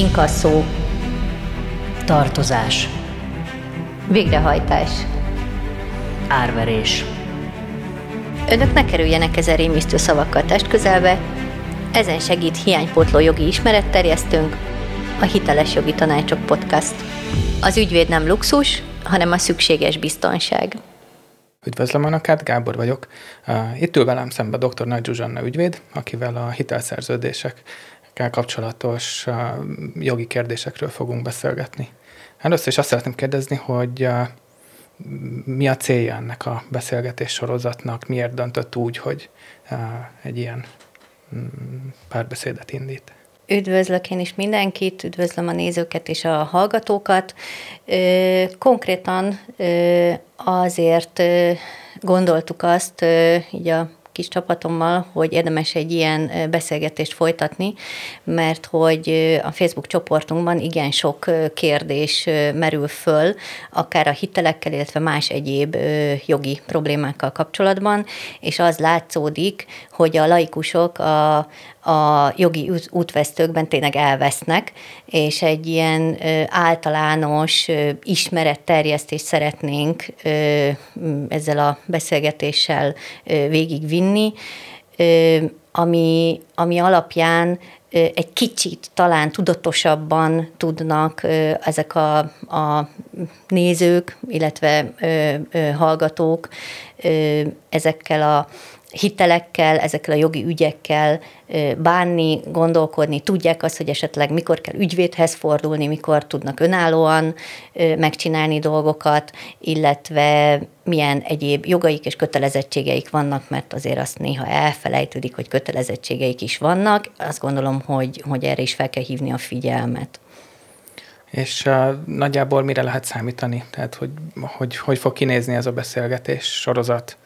inkasszó, tartozás, végrehajtás, árverés. Önök ne kerüljenek ezen rémisztő szavakkal test közelbe, ezen segít hiánypótló jogi ismeretterjesztőnk, a Hiteles Jogi Tanácsok Podcast. Az ügyvéd nem luxus, hanem a szükséges biztonság. Üdvözlöm Önöket, Gábor vagyok. Itt ül velem szembe dr. Nagy Zsuzsanna ügyvéd, akivel a hitelszerződésekkel kapcsolatos jogi kérdésekről fogunk beszélgetni. Először is azt szeretném kérdezni, hogy mi a célja ennek a beszélgetés sorozatnak, miért döntött úgy, hogy egy ilyen mm, párbeszédet indít? Üdvözlök én is mindenkit, üdvözlöm a nézőket és a hallgatókat. Konkrétan azért gondoltuk azt, így a kis csapatommal, hogy érdemes egy ilyen beszélgetést folytatni, mert hogy a Facebook csoportunkban igen sok kérdés merül föl, akár a hitelekkel, illetve más egyéb jogi problémákkal kapcsolatban, és az látszódik, hogy a laikusok a, a jogi útvesztőkben tényleg elvesznek, és egy ilyen általános ismeretterjesztést szeretnénk ezzel a beszélgetéssel végigvinni, ami, ami alapján egy kicsit talán tudatosabban tudnak ezek a, a nézők, illetve hallgatók ezekkel a hitelekkel, ezekkel a jogi ügyekkel bánni, gondolkodni, tudják azt, hogy esetleg mikor kell ügyvédhez fordulni, mikor tudnak önállóan megcsinálni dolgokat, illetve milyen egyéb jogaik és kötelezettségeik vannak, mert azért azt néha elfelejtődik, hogy kötelezettségeik is vannak. Azt gondolom, hogy, hogy erre is fel kell hívni a figyelmet. És uh, nagyjából mire lehet számítani? Tehát, hogy, hogy hogy fog kinézni ez a beszélgetés sorozat?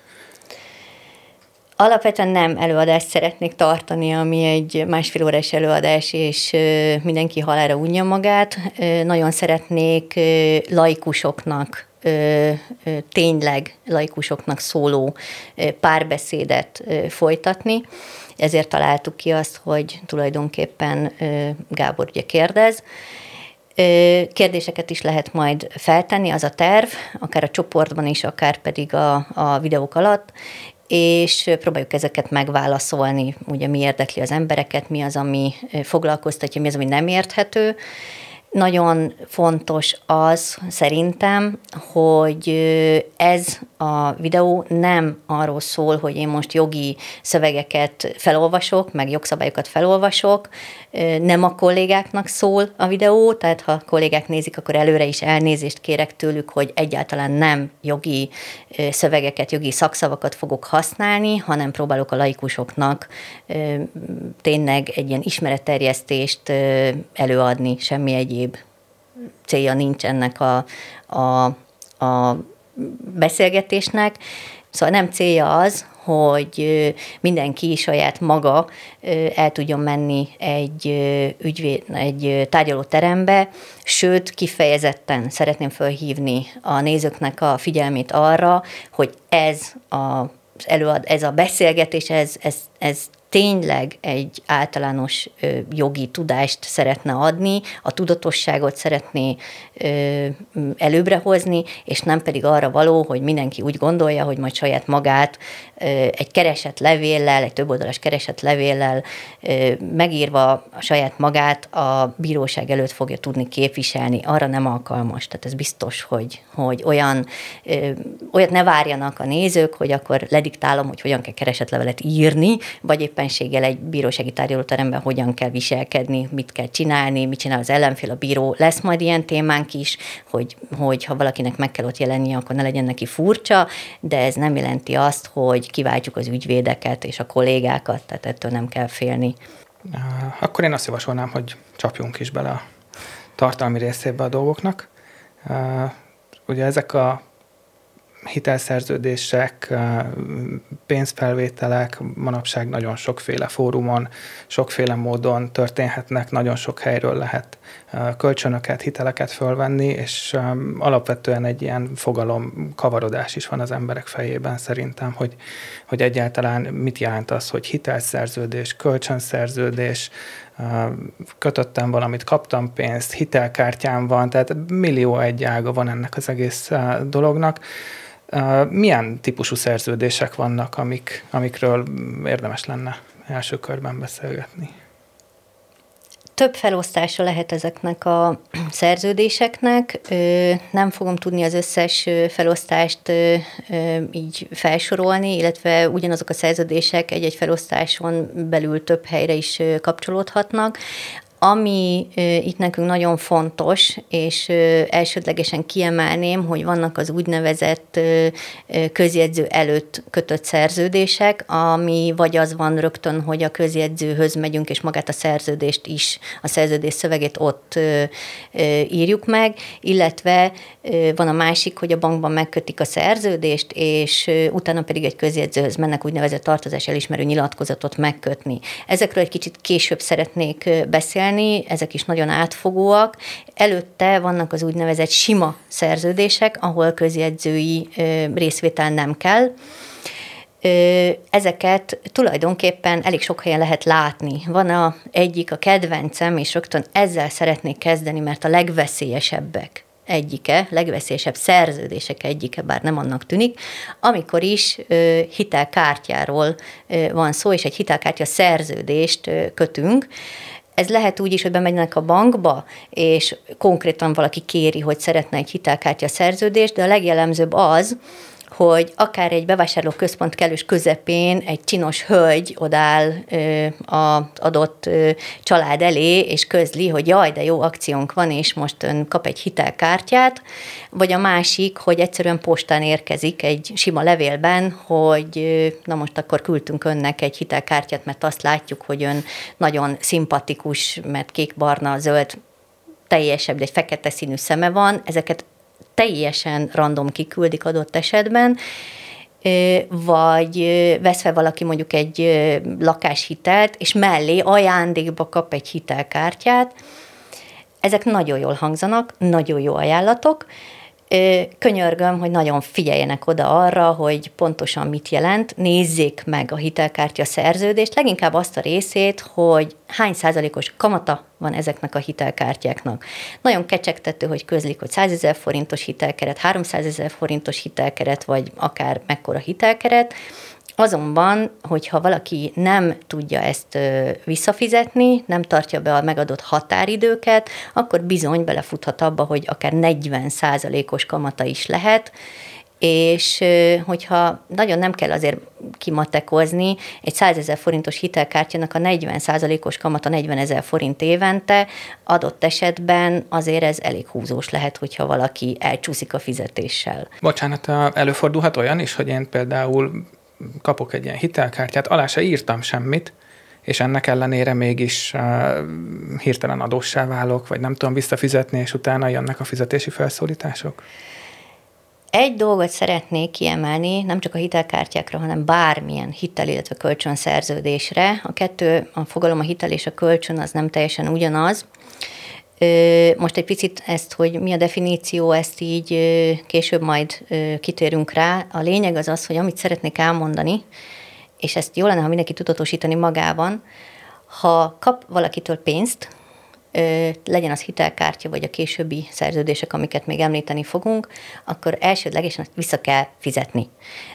Alapvetően nem előadást szeretnék tartani, ami egy másfél órás előadás, és mindenki halára unja magát. Nagyon szeretnék laikusoknak tényleg laikusoknak szóló párbeszédet folytatni. Ezért találtuk ki azt, hogy tulajdonképpen Gábor ugye kérdez. Kérdéseket is lehet majd feltenni, az a terv, akár a csoportban is, akár pedig a, a videók alatt, és próbáljuk ezeket megválaszolni, ugye mi érdekli az embereket, mi az, ami foglalkoztatja, mi az, ami nem érthető, nagyon fontos az szerintem, hogy ez a videó nem arról szól, hogy én most jogi szövegeket felolvasok, meg jogszabályokat felolvasok, nem a kollégáknak szól a videó, tehát ha kollégák nézik, akkor előre is elnézést kérek tőlük, hogy egyáltalán nem jogi szövegeket, jogi szakszavakat fogok használni, hanem próbálok a laikusoknak tényleg egy ilyen ismeretterjesztést előadni, semmi egyéb célja nincs ennek a, a, a beszélgetésnek. Szóval nem célja az, hogy mindenki saját maga el tudjon menni egy, ügyvéd, egy tárgyalóterembe, sőt, kifejezetten szeretném felhívni a nézőknek a figyelmét arra, hogy ez a előad, ez a beszélgetés, ez, ez, ez tényleg egy általános jogi tudást szeretne adni, a tudatosságot szeretné előbbre hozni, és nem pedig arra való, hogy mindenki úgy gondolja, hogy majd saját magát egy keresett levéllel, egy többoldalas keresett levéllel megírva a saját magát a bíróság előtt fogja tudni képviselni. Arra nem alkalmas. Tehát ez biztos, hogy, hogy olyan, olyat ne várjanak a nézők, hogy akkor lediktálom, hogy hogyan kell keresett levelet írni, vagy éppen éppenséggel egy bírósági tárgyalóteremben hogyan kell viselkedni, mit kell csinálni, mit csinál az ellenfél, a bíró. Lesz majd ilyen témánk is, hogy, hogy ha valakinek meg kell ott jelennie, akkor ne legyen neki furcsa, de ez nem jelenti azt, hogy kiváltjuk az ügyvédeket és a kollégákat, tehát ettől nem kell félni. Akkor én azt javasolnám, hogy csapjunk is bele a tartalmi részébe a dolgoknak. Ugye ezek a hitelszerződések, pénzfelvételek manapság nagyon sokféle fórumon, sokféle módon történhetnek, nagyon sok helyről lehet kölcsönöket, hiteleket fölvenni, és alapvetően egy ilyen fogalom kavarodás is van az emberek fejében szerintem, hogy, hogy egyáltalán mit jelent az, hogy hitelszerződés, kölcsönszerződés, kötöttem valamit, kaptam pénzt, hitelkártyám van, tehát millió egy ága van ennek az egész dolognak. Milyen típusú szerződések vannak, amik, amikről érdemes lenne első körben beszélgetni? Több felosztása lehet ezeknek a szerződéseknek. Nem fogom tudni az összes felosztást így felsorolni, illetve ugyanazok a szerződések egy-egy felosztáson belül több helyre is kapcsolódhatnak. Ami itt nekünk nagyon fontos, és elsődlegesen kiemelném, hogy vannak az úgynevezett közjegyző előtt kötött szerződések, ami vagy az van rögtön, hogy a közjegyzőhöz megyünk, és magát a szerződést is, a szerződés szövegét ott írjuk meg, illetve van a másik, hogy a bankban megkötik a szerződést, és utána pedig egy közjegyzőhöz mennek úgynevezett tartozás elismerő nyilatkozatot megkötni. Ezekről egy kicsit később szeretnék beszélni, beszélni, ezek is nagyon átfogóak. Előtte vannak az úgynevezett sima szerződések, ahol közjegyzői részvétel nem kell. Ezeket tulajdonképpen elég sok helyen lehet látni. Van a egyik a kedvencem, és rögtön ezzel szeretnék kezdeni, mert a legveszélyesebbek egyike, legveszélyesebb szerződések egyike, bár nem annak tűnik, amikor is ö, hitelkártyáról van szó, és egy hitelkártya szerződést kötünk. Ez lehet úgy is, hogy bemegynek a bankba, és konkrétan valaki kéri, hogy szeretne egy hitelkártya szerződést, de a legjellemzőbb az, hogy akár egy bevásárló központ kellős közepén egy csinos hölgy odáll az adott család elé, és közli, hogy jaj, de jó akciónk van, és most ön kap egy hitelkártyát, vagy a másik, hogy egyszerűen postán érkezik egy sima levélben, hogy na most akkor küldtünk önnek egy hitelkártyát, mert azt látjuk, hogy ön nagyon szimpatikus, mert kék, barna, zöld, teljesebb, de egy fekete színű szeme van, ezeket teljesen random kiküldik adott esetben, vagy vesz fel valaki mondjuk egy lakáshitelt, és mellé ajándékba kap egy hitelkártyát. Ezek nagyon jól hangzanak, nagyon jó ajánlatok, Könyörgöm, hogy nagyon figyeljenek oda arra, hogy pontosan mit jelent, nézzék meg a hitelkártya szerződést, leginkább azt a részét, hogy hány százalékos kamata van ezeknek a hitelkártyáknak. Nagyon kecsegtető, hogy közlik, hogy 100 ezer forintos hitelkeret, 300 ezer forintos hitelkeret, vagy akár mekkora hitelkeret, Azonban, hogyha valaki nem tudja ezt visszafizetni, nem tartja be a megadott határidőket, akkor bizony belefuthat abba, hogy akár 40% os kamata is lehet, és hogyha nagyon nem kell azért kimatekozni, egy 100 ezer forintos hitelkártyának a 40% os kamata 40 ezer forint évente, adott esetben azért ez elég húzós lehet, hogyha valaki elcsúszik a fizetéssel. Bocsánat, előfordulhat olyan is, hogy én például kapok egy ilyen hitelkártyát, alá se írtam semmit, és ennek ellenére mégis uh, hirtelen adóssá válok, vagy nem tudom visszafizetni, és utána jönnek a fizetési felszólítások? Egy dolgot szeretnék kiemelni, nem csak a hitelkártyákra, hanem bármilyen hitel, illetve kölcsönszerződésre. A kettő, a fogalom a hitel és a kölcsön az nem teljesen ugyanaz. Most egy picit ezt, hogy mi a definíció, ezt így később majd kitérünk rá. A lényeg az az, hogy amit szeretnék elmondani, és ezt jó lenne, ha mindenki tudatosítani magában, ha kap valakitől pénzt, legyen az hitelkártya, vagy a későbbi szerződések, amiket még említeni fogunk, akkor elsődlegesen vissza kell fizetni.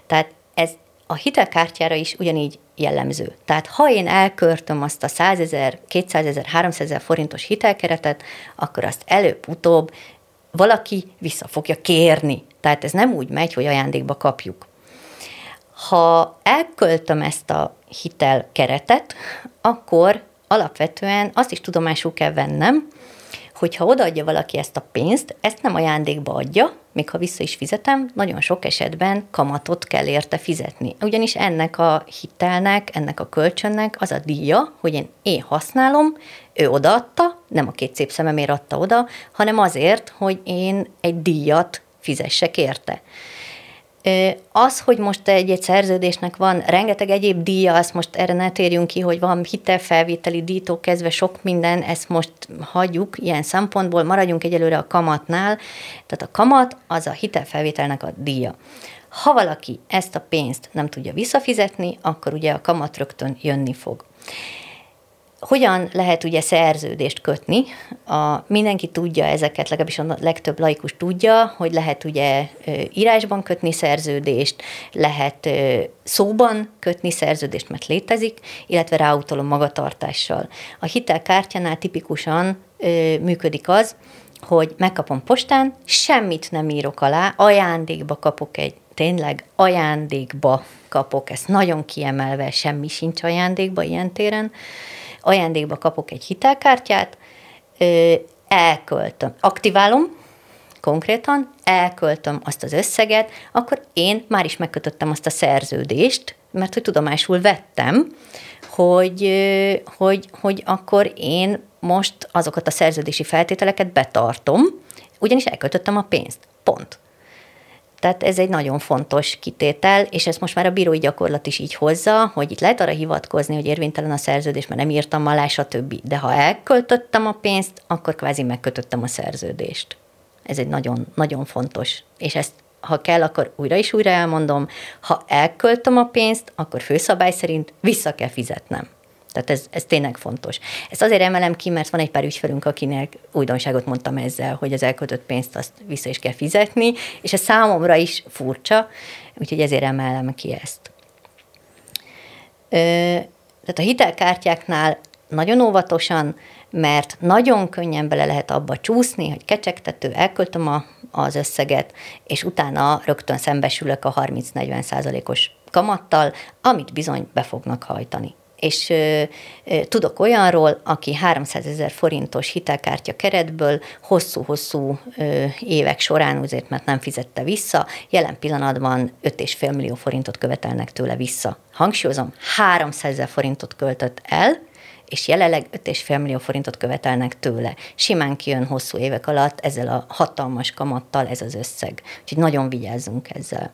Tehát ez a hitelkártyára is ugyanígy jellemző. Tehát ha én elkörtöm azt a 100 ezer, 200 ezer, 300 ezer forintos hitelkeretet, akkor azt előbb-utóbb valaki vissza fogja kérni. Tehát ez nem úgy megy, hogy ajándékba kapjuk. Ha elköltöm ezt a hitelkeretet, akkor alapvetően azt is tudomásul kell vennem, hogyha odaadja valaki ezt a pénzt, ezt nem ajándékba adja, még ha vissza is fizetem, nagyon sok esetben kamatot kell érte fizetni. Ugyanis ennek a hitelnek, ennek a kölcsönnek az a díja, hogy én, én használom, ő odaadta, nem a két szép szememért adta oda, hanem azért, hogy én egy díjat fizessek érte. Az, hogy most egy-egy szerződésnek van rengeteg egyéb díja, azt most erre ne térjünk ki, hogy van hitelfelvételi díjtól kezdve sok minden, ezt most hagyjuk ilyen szempontból, maradjunk egyelőre a kamatnál. Tehát a kamat az a hitelfelvételnek a díja. Ha valaki ezt a pénzt nem tudja visszafizetni, akkor ugye a kamat rögtön jönni fog. Hogyan lehet ugye szerződést kötni? A, mindenki tudja ezeket, legalábbis a legtöbb laikus tudja, hogy lehet ugye írásban kötni szerződést, lehet szóban kötni szerződést, mert létezik, illetve ráutalom magatartással. A hitelkártyánál tipikusan működik az, hogy megkapom postán, semmit nem írok alá, ajándékba kapok egy, tényleg ajándékba kapok, ezt nagyon kiemelve, semmi sincs ajándékba ilyen téren, ajándékba kapok egy hitelkártyát, elköltöm, aktiválom, konkrétan, elköltöm azt az összeget, akkor én már is megkötöttem azt a szerződést, mert hogy tudomásul vettem, hogy, hogy, hogy akkor én most azokat a szerződési feltételeket betartom, ugyanis elköltöttem a pénzt. Pont. Tehát ez egy nagyon fontos kitétel, és ezt most már a bírói gyakorlat is így hozza, hogy itt lehet arra hivatkozni, hogy érvénytelen a szerződés, mert nem írtam alá, stb. De ha elköltöttem a pénzt, akkor kvázi megkötöttem a szerződést. Ez egy nagyon, nagyon fontos. És ezt ha kell, akkor újra is újra elmondom, ha elköltöm a pénzt, akkor főszabály szerint vissza kell fizetnem. Tehát ez, ez tényleg fontos. Ezt azért emelem ki, mert van egy pár ügyfelünk, akinek újdonságot mondtam ezzel, hogy az elköltött pénzt azt vissza is kell fizetni, és ez számomra is furcsa, úgyhogy ezért emelem ki ezt. Ö, tehát a hitelkártyáknál nagyon óvatosan, mert nagyon könnyen bele lehet abba csúszni, hogy kecsegtető, elköltöm a, az összeget, és utána rögtön szembesülök a 30-40 százalékos kamattal, amit bizony be fognak hajtani és ö, ö, tudok olyanról, aki 300 ezer forintos hitelkártya keretből hosszú-hosszú ö, évek során, azért mert nem fizette vissza, jelen pillanatban 5,5 millió forintot követelnek tőle vissza. Hangsúlyozom, 300 ezer forintot költött el, és jelenleg 5,5 millió forintot követelnek tőle. Simán kijön hosszú évek alatt ezzel a hatalmas kamattal ez az összeg. Úgyhogy nagyon vigyázzunk ezzel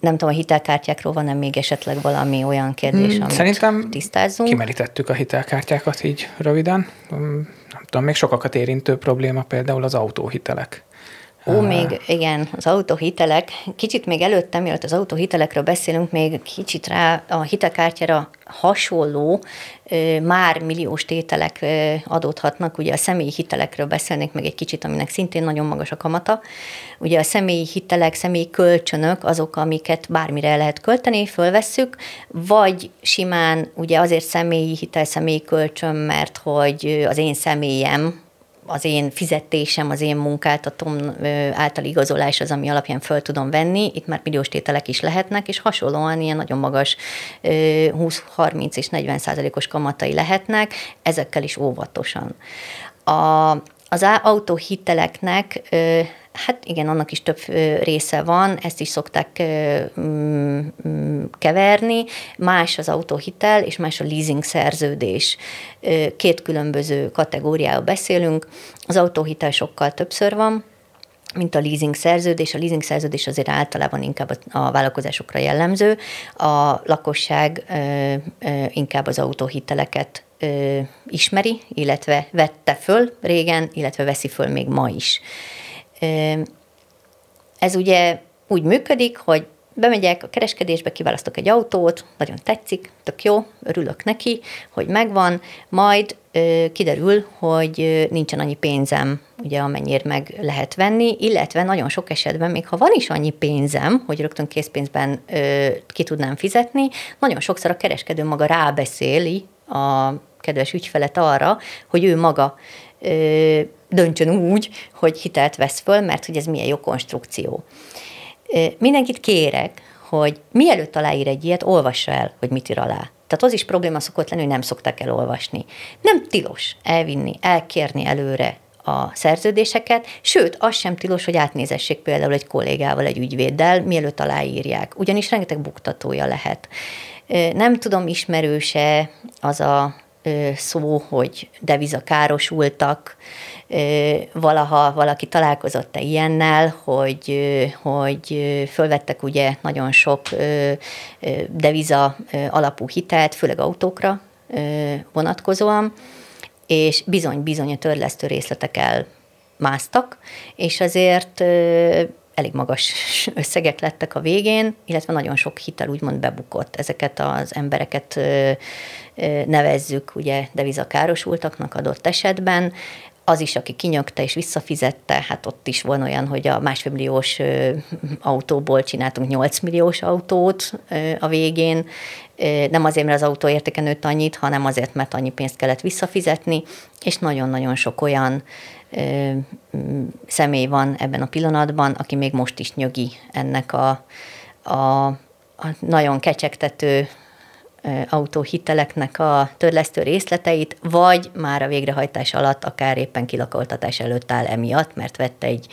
nem tudom, a hitelkártyákról van-e még esetleg valami olyan kérdés, hmm, amit Szerintem tisztázzunk? kimerítettük a hitelkártyákat így röviden. Hmm, nem tudom, még sokakat érintő probléma például az autóhitelek. Ó, még igen, az autóhitelek. Kicsit még előtte, mielőtt az autóhitelekről beszélünk, még kicsit rá a hitelkártyára hasonló, már milliós tételek adódhatnak. Ugye a személyi hitelekről beszélnék meg egy kicsit, aminek szintén nagyon magas a kamata. Ugye a személyi hitelek, személyi kölcsönök azok, amiket bármire lehet költeni, fölvesszük, vagy simán ugye azért személyi hitel, személyi kölcsön, mert hogy az én személyem, az én fizetésem, az én munkáltatom által igazolás az, ami alapján föl tudom venni. Itt már milliós tételek is lehetnek, és hasonlóan ilyen nagyon magas 20-30 és 40 százalékos kamatai lehetnek, ezekkel is óvatosan. A, az autóhiteleknek Hát igen, annak is több része van, ezt is szokták mm, mm, keverni. Más az autóhitel, és más a leasing szerződés. Két különböző kategóriáról beszélünk. Az autóhitel sokkal többször van, mint a leasing szerződés. A leasing szerződés azért általában inkább a vállalkozásokra jellemző, a lakosság inkább az autóhiteleket ismeri, illetve vette föl régen, illetve veszi föl még ma is. Ez ugye úgy működik, hogy bemegyek a kereskedésbe, kiválasztok egy autót, nagyon tetszik, tök jó, örülök neki, hogy megvan, majd kiderül, hogy nincsen annyi pénzem, ugye amennyire meg lehet venni, illetve nagyon sok esetben, még ha van is annyi pénzem, hogy rögtön készpénzben ki tudnám fizetni, nagyon sokszor a kereskedő maga rábeszéli a kedves ügyfelet arra, hogy ő maga döntsön úgy, hogy hitelt vesz föl, mert hogy ez milyen jó konstrukció. Mindenkit kérek, hogy mielőtt aláír egy ilyet, olvassa el, hogy mit ír alá. Tehát az is probléma szokott lenni, hogy nem szoktak elolvasni. Nem tilos elvinni, elkérni előre a szerződéseket, sőt, az sem tilos, hogy átnézessék például egy kollégával, egy ügyvéddel, mielőtt aláírják, ugyanis rengeteg buktatója lehet. Nem tudom, ismerőse az a szó, hogy deviza károsultak, valaha valaki találkozott-e ilyennel, hogy, hogy fölvettek ugye nagyon sok deviza alapú hitelt, főleg autókra vonatkozóan, és bizony-bizony a törlesztő részletek elmásztak, és azért elég magas összegek lettek a végén, illetve nagyon sok hitel úgymond bebukott. Ezeket az embereket nevezzük ugye devizakárosultaknak adott esetben, az is, aki kinyögte és visszafizette, hát ott is van olyan, hogy a másfél autóból csináltunk 8 milliós autót a végén, nem azért, mert az autó értéke nőtt annyit, hanem azért, mert annyi pénzt kellett visszafizetni, és nagyon-nagyon sok olyan személy van ebben a pillanatban, aki még most is nyögi ennek a, a, a nagyon kecsegtető autóhiteleknek a törlesztő részleteit, vagy már a végrehajtás alatt, akár éppen kilakoltatás előtt áll emiatt, mert vett egy,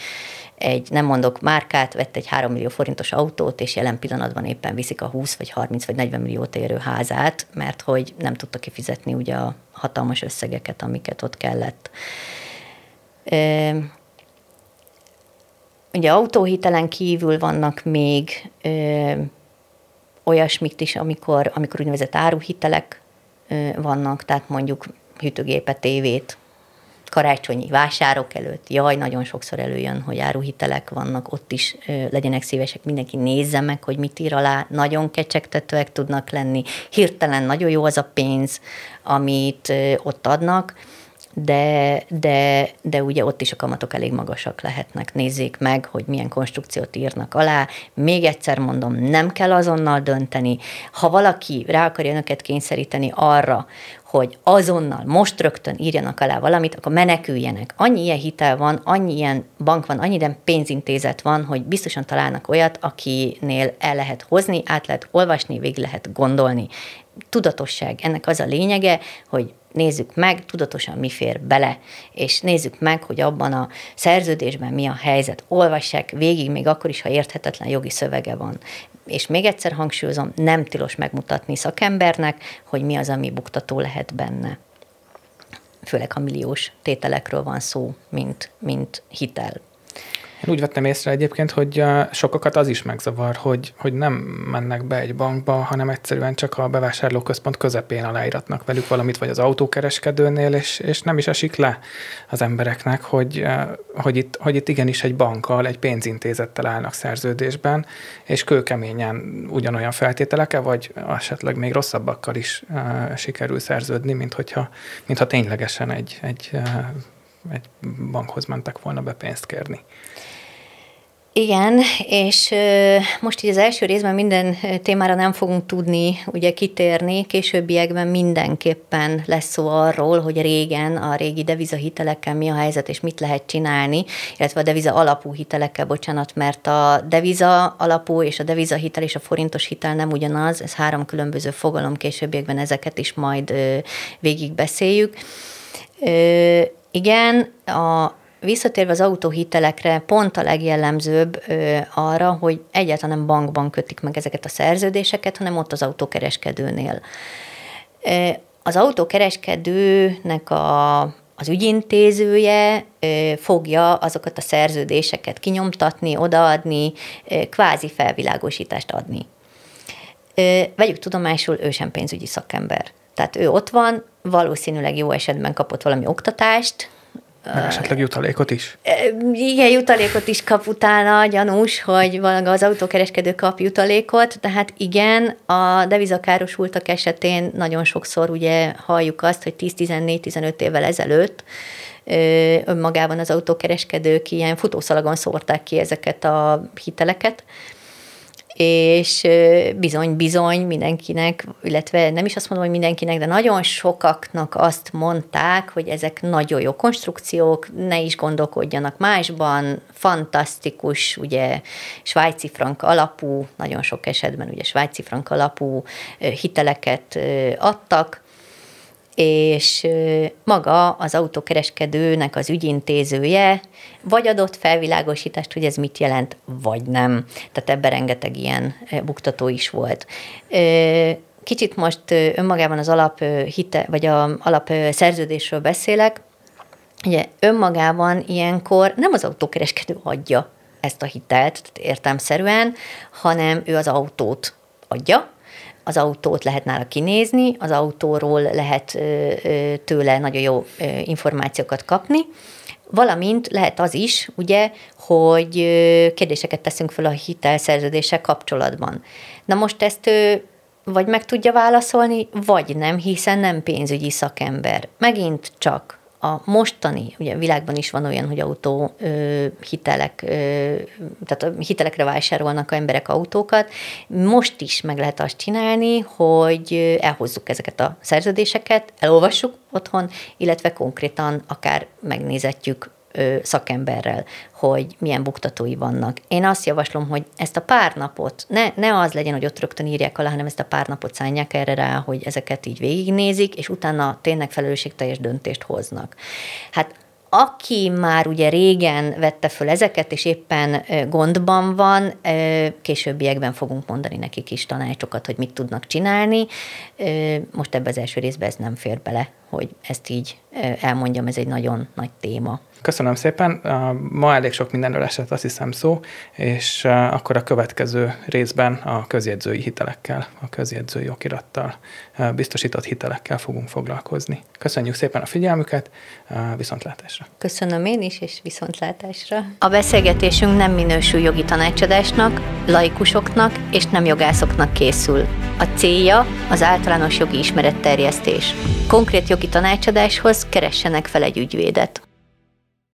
egy, nem mondok márkát, vett egy 3 millió forintos autót, és jelen pillanatban éppen viszik a 20 vagy 30 vagy 40 milliót érő házát, mert hogy nem tudta kifizetni ugye a hatalmas összegeket, amiket ott kellett. Ugye autóhitelen kívül vannak még olyasmit is, amikor, amikor úgynevezett áruhitelek vannak, tehát mondjuk hűtőgépet, tévét, karácsonyi vásárok előtt, jaj, nagyon sokszor előjön, hogy áruhitelek vannak, ott is ö, legyenek szívesek, mindenki nézze meg, hogy mit ír alá, nagyon kecsegtetőek tudnak lenni, hirtelen nagyon jó az a pénz, amit ö, ott adnak, de, de, de ugye ott is a kamatok elég magasak lehetnek. Nézzék meg, hogy milyen konstrukciót írnak alá. Még egyszer mondom, nem kell azonnal dönteni. Ha valaki rá akarja önöket kényszeríteni arra, hogy azonnal, most rögtön írjanak alá valamit, akkor meneküljenek. Annyi ilyen hitel van, annyi ilyen bank van, annyi ilyen pénzintézet van, hogy biztosan találnak olyat, akinél el lehet hozni, át lehet olvasni, végig lehet gondolni. Tudatosság. Ennek az a lényege, hogy nézzük meg tudatosan mi fér bele, és nézzük meg, hogy abban a szerződésben mi a helyzet. Olvassák végig, még akkor is, ha érthetetlen jogi szövege van. És még egyszer hangsúlyozom, nem tilos megmutatni szakembernek, hogy mi az, ami buktató lehet benne. Főleg, ha milliós tételekről van szó, mint, mint hitel. Én úgy vettem észre egyébként, hogy sokakat az is megzavar, hogy, hogy nem mennek be egy bankba, hanem egyszerűen csak a bevásárlóközpont közepén aláíratnak velük valamit, vagy az autókereskedőnél, és, és nem is esik le az embereknek, hogy, hogy, itt, hogy itt igenis egy bankkal, egy pénzintézettel állnak szerződésben, és kőkeményen ugyanolyan feltételekkel, vagy esetleg még rosszabbakkal is sikerül szerződni, mint hogyha, mintha ténylegesen egy, egy, egy bankhoz mentek volna be pénzt kérni. Igen, és most így az első részben minden témára nem fogunk tudni ugye kitérni, későbbiekben mindenképpen lesz szó arról, hogy régen a régi devizahitelekkel mi a helyzet, és mit lehet csinálni, illetve a deviza alapú hitelekkel, bocsánat, mert a deviza alapú és a deviza hitel és a forintos hitel nem ugyanaz, ez három különböző fogalom, későbbiekben ezeket is majd végigbeszéljük. Igen, a Visszatérve az autóhitelekre, pont a legjellemzőbb ö, arra, hogy egyáltalán nem bankban kötik meg ezeket a szerződéseket, hanem ott az autókereskedőnél. Az autókereskedőnek a, az ügyintézője ö, fogja azokat a szerződéseket kinyomtatni, odaadni, ö, kvázi felvilágosítást adni. Ö, vegyük tudomásul, ő sem pénzügyi szakember. Tehát ő ott van, valószínűleg jó esetben kapott valami oktatást, meg esetleg jutalékot is? Igen, jutalékot is kap utána, gyanús, hogy az autókereskedő kap jutalékot, tehát igen, a devizakárosultak esetén nagyon sokszor ugye halljuk azt, hogy 10-14-15 évvel ezelőtt önmagában az autókereskedők ilyen futószalagon szórták ki ezeket a hiteleket, és bizony-bizony mindenkinek, illetve nem is azt mondom, hogy mindenkinek, de nagyon sokaknak azt mondták, hogy ezek nagyon jó konstrukciók, ne is gondolkodjanak másban, fantasztikus, ugye svájci frank alapú, nagyon sok esetben ugye svájci frank alapú hiteleket adtak, és maga az autókereskedőnek az ügyintézője vagy adott felvilágosítást, hogy ez mit jelent, vagy nem. Tehát ebben rengeteg ilyen buktató is volt. Kicsit most önmagában az alap hite, vagy a alap szerződésről beszélek. Ugye önmagában ilyenkor nem az autókereskedő adja ezt a hitelt, értelmszerűen, hanem ő az autót adja, az autót lehet nála kinézni, az autóról lehet tőle nagyon jó információkat kapni, Valamint lehet az is, ugye, hogy kérdéseket teszünk fel a hitelszerződéssel kapcsolatban. Na most ezt vagy meg tudja válaszolni, vagy nem, hiszen nem pénzügyi szakember. Megint csak a mostani, ugye a világban is van olyan, hogy autó ö, hitelek, ö, tehát hitelekre vásárolnak a emberek autókat. Most is meg lehet azt csinálni, hogy elhozzuk ezeket a szerződéseket, elolvassuk otthon, illetve konkrétan akár megnézetjük szakemberrel, hogy milyen buktatói vannak. Én azt javaslom, hogy ezt a pár napot, ne, ne az legyen, hogy ott rögtön írják alá, hanem ezt a pár napot szállják erre rá, hogy ezeket így végignézik, és utána tényleg felelősségteljes döntést hoznak. Hát aki már ugye régen vette föl ezeket, és éppen gondban van, későbbiekben fogunk mondani nekik is tanácsokat, hogy mit tudnak csinálni. Most ebbe az első részben ez nem fér bele, hogy ezt így elmondjam, ez egy nagyon nagy téma. Köszönöm szépen. Ma elég sok mindenről esett, azt hiszem szó, és akkor a következő részben a közjegyzői hitelekkel, a közjegyzői okirattal biztosított hitelekkel fogunk foglalkozni. Köszönjük szépen a figyelmüket, viszontlátásra. Köszönöm én is, és viszontlátásra. A beszélgetésünk nem minősül jogi tanácsadásnak, laikusoknak és nem jogászoknak készül. A célja az általános jogi ismeretterjesztés. Konkrét jogi tanácsadáshoz keressenek fel egy ügyvédet.